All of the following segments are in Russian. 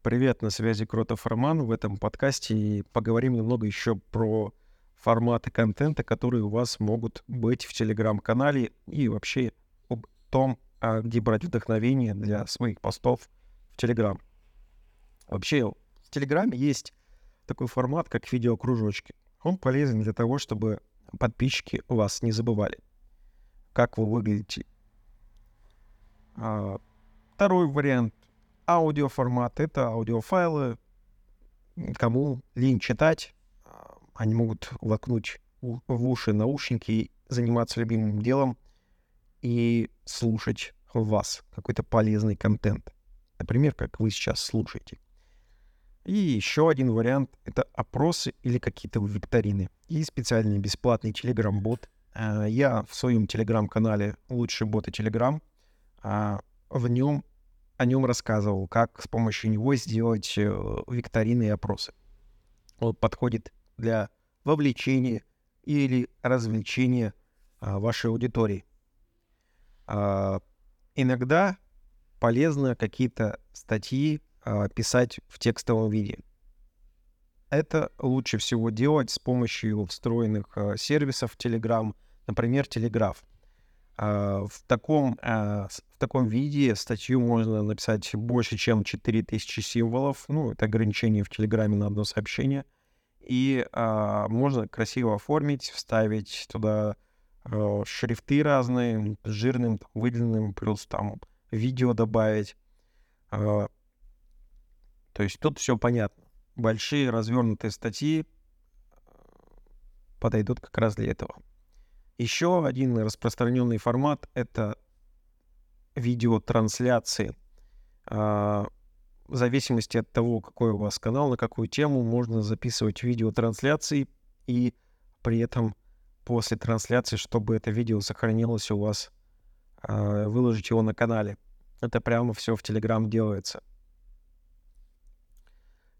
Привет, на связи Кротов Роман. В этом подкасте поговорим немного еще про форматы контента, которые у вас могут быть в Телеграм-канале и вообще об том, а, где брать вдохновение для своих постов в Телеграм. Вообще, в Телеграме есть такой формат, как видеокружочки. Он полезен для того, чтобы подписчики вас не забывали, как вы выглядите. А, второй вариант — аудиоформат. Это аудиофайлы. Кому лень читать, а, они могут воткнуть в уши наушники заниматься любимым делом и слушать вас какой-то полезный контент. Например, как вы сейчас слушаете. И еще один вариант — это опросы или какие-то викторины. И специальный бесплатный Telegram-бот. А, я в своем Telegram-канале «Лучший бот и Telegram» а, в нем о нем рассказывал, как с помощью него сделать э, викторины и опросы. Он подходит для вовлечения или развлечения а, вашей аудитории. Иногда полезно какие-то статьи а, писать в текстовом виде. Это лучше всего делать с помощью встроенных а, сервисов Telegram, например, Telegraph. А, в таком, в таком виде статью можно написать больше, чем 4000 символов. Ну, это ограничение в Телеграме на одно сообщение. И можно красиво оформить, вставить туда шрифты разные, жирным, выделенным, плюс там видео добавить. То есть тут все понятно. Большие развернутые статьи подойдут как раз для этого. Еще один распространенный формат — это видеотрансляции. А, в зависимости от того, какой у вас канал, на какую тему, можно записывать видеотрансляции и при этом после трансляции, чтобы это видео сохранилось у вас, а, выложить его на канале. Это прямо все в Telegram делается.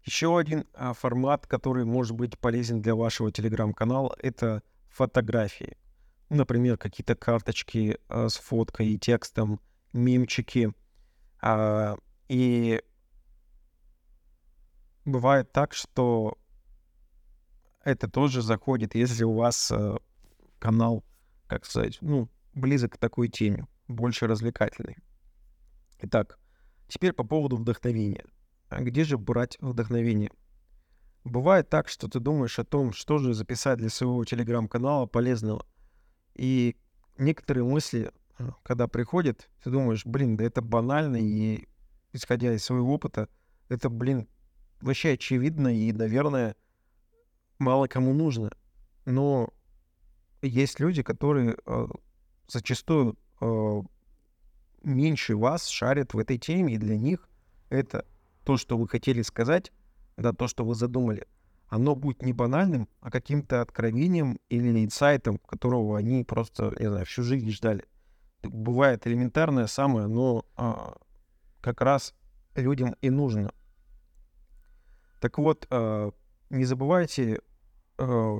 Еще один а, формат, который может быть полезен для вашего телеграм-канала, это фотографии. Например, какие-то карточки а, с фоткой и текстом, мемчики. А, и бывает так, что это тоже заходит, если у вас а, канал, как сказать, ну, близок к такой теме, больше развлекательный. Итак, теперь по поводу вдохновения. Где же брать вдохновение? Бывает так, что ты думаешь о том, что же записать для своего телеграм-канала полезного. И некоторые мысли, э, когда приходят, ты думаешь, блин, да это банально, и исходя из своего опыта, это, блин, вообще очевидно и, наверное, мало кому нужно. Но есть люди, которые э, зачастую э, меньше вас шарят в этой теме, и для них это то, что вы хотели сказать, да, то, что вы задумали, оно будет не банальным, а каким-то откровением или инсайтом, которого они просто, не знаю, всю жизнь ждали. Бывает элементарное самое, но а, как раз людям и нужно. Так вот, а, не забывайте, а,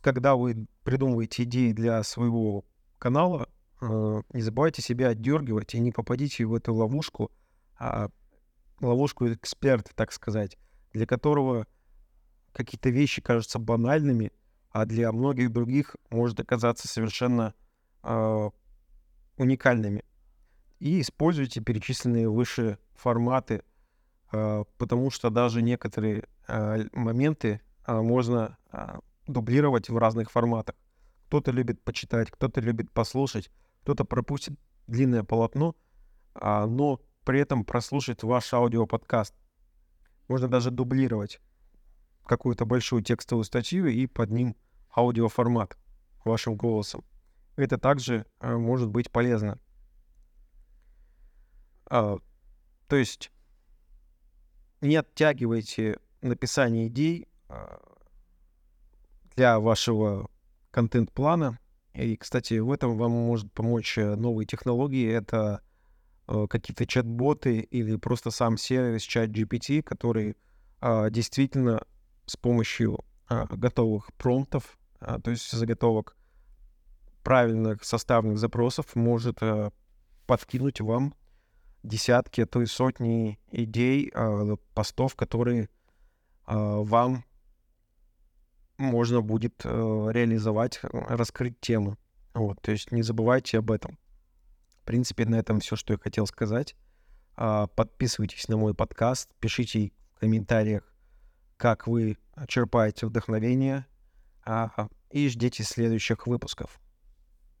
когда вы придумываете идеи для своего канала, а, не забывайте себя отдергивать и не попадите в эту ловушку, а ловушку эксперта, так сказать, для которого какие-то вещи кажутся банальными, а для многих других может оказаться совершенно э, уникальными. И используйте перечисленные выше форматы, э, потому что даже некоторые э, моменты э, можно э, дублировать в разных форматах. Кто-то любит почитать, кто-то любит послушать, кто-то пропустит длинное полотно, э, но при этом прослушать ваш аудиоподкаст. Можно даже дублировать какую-то большую текстовую статью и под ним аудиоформат вашим голосом. Это также э, может быть полезно. А, то есть не оттягивайте написание идей а, для вашего контент-плана. И, кстати, в этом вам может помочь э, новые технологии. Это Э, какие-то чат-боты или просто сам сервис чат GPT, который а, действительно с помощью а, готовых промптов, а, то есть заготовок правильных составных запросов может а, подкинуть вам десятки, а то и сотни идей, э, постов, которые э, вам можно будет э, реализовать, раскрыть тему. Вот, то есть не забывайте об этом. В принципе, на этом все, что я хотел сказать. А, подписывайтесь на мой подкаст, пишите в комментариях, как вы черпаете вдохновение, а, и ждите следующих выпусков.